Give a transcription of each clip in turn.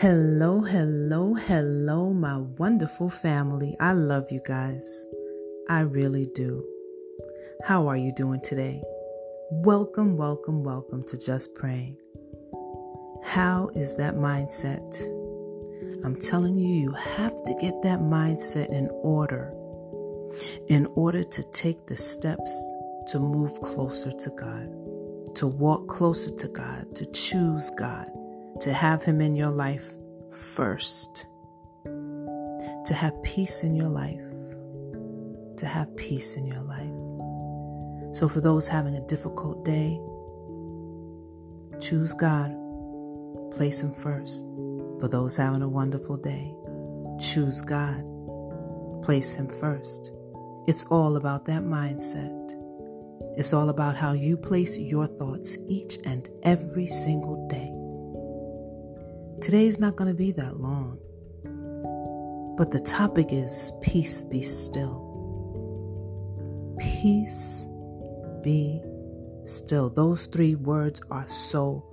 Hello, hello, hello, my wonderful family. I love you guys. I really do. How are you doing today? Welcome, welcome, welcome to Just Praying. How is that mindset? I'm telling you, you have to get that mindset in order in order to take the steps to move closer to God, to walk closer to God, to choose God to have Him in your life first, to have peace in your life, to have peace in your life. So, for those having a difficult day, choose God, place Him first. For those having a wonderful day, choose God, place Him first. It's all about that mindset. It's all about how you place your thoughts each and every single day. Today's not going to be that long. But the topic is peace be still. Peace be still. Those three words are so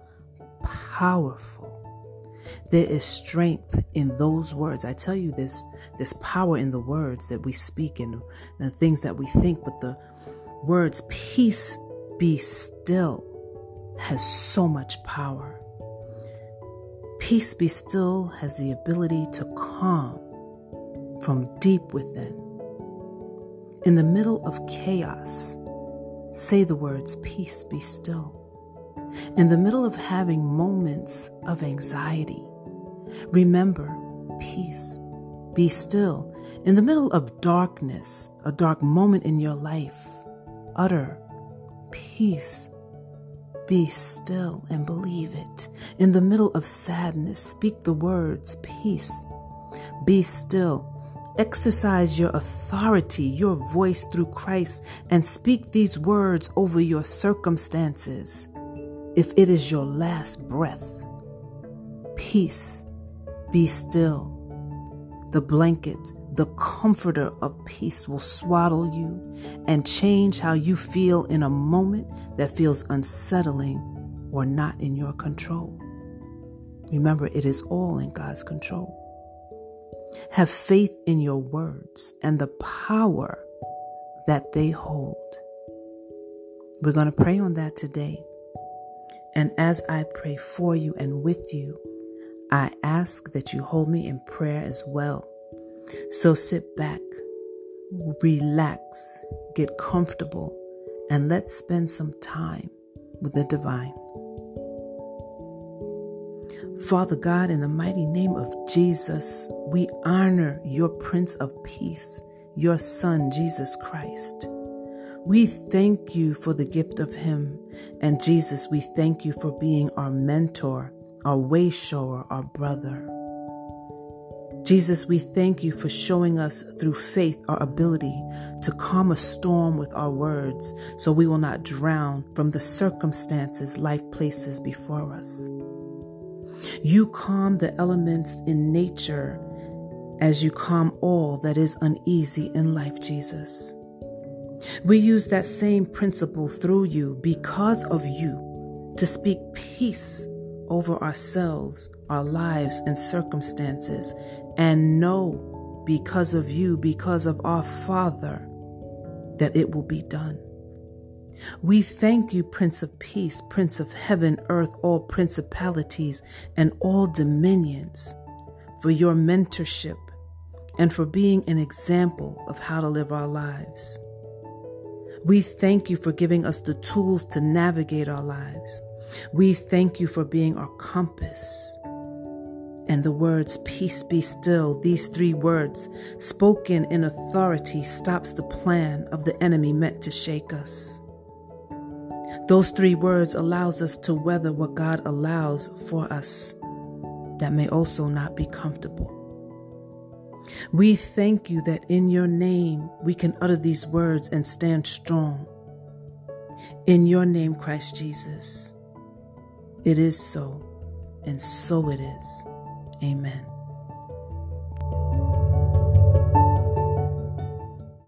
powerful. There is strength in those words. I tell you this, this power in the words that we speak and the things that we think, but the words peace be still has so much power. Peace be still has the ability to calm from deep within. In the middle of chaos, say the words, Peace be still. In the middle of having moments of anxiety, remember, Peace be still. In the middle of darkness, a dark moment in your life, utter peace be still and believe it. In the middle of sadness, speak the words peace. Be still. Exercise your authority, your voice through Christ, and speak these words over your circumstances. If it is your last breath, peace, be still. The blanket the comforter of peace will swaddle you and change how you feel in a moment that feels unsettling or not in your control. Remember, it is all in God's control. Have faith in your words and the power that they hold. We're going to pray on that today. And as I pray for you and with you, I ask that you hold me in prayer as well so sit back, relax, get comfortable, and let's spend some time with the divine. Father God, in the mighty name of Jesus, we honor your Prince of Peace, your Son, Jesus Christ. We thank you for the gift of Him. And Jesus, we thank you for being our mentor, our way shower, our brother. Jesus, we thank you for showing us through faith our ability to calm a storm with our words so we will not drown from the circumstances life places before us. You calm the elements in nature as you calm all that is uneasy in life, Jesus. We use that same principle through you because of you to speak peace over ourselves, our lives, and circumstances, and know because of you, because of our Father, that it will be done. We thank you, Prince of Peace, Prince of Heaven, Earth, all principalities, and all dominions, for your mentorship and for being an example of how to live our lives. We thank you for giving us the tools to navigate our lives. We thank you for being our compass. And the words, peace be still, these three words, spoken in authority, stops the plan of the enemy meant to shake us. Those three words allows us to weather what God allows for us that may also not be comfortable. We thank you that in your name we can utter these words and stand strong. In your name, Christ Jesus. It is so, and so it is. Amen.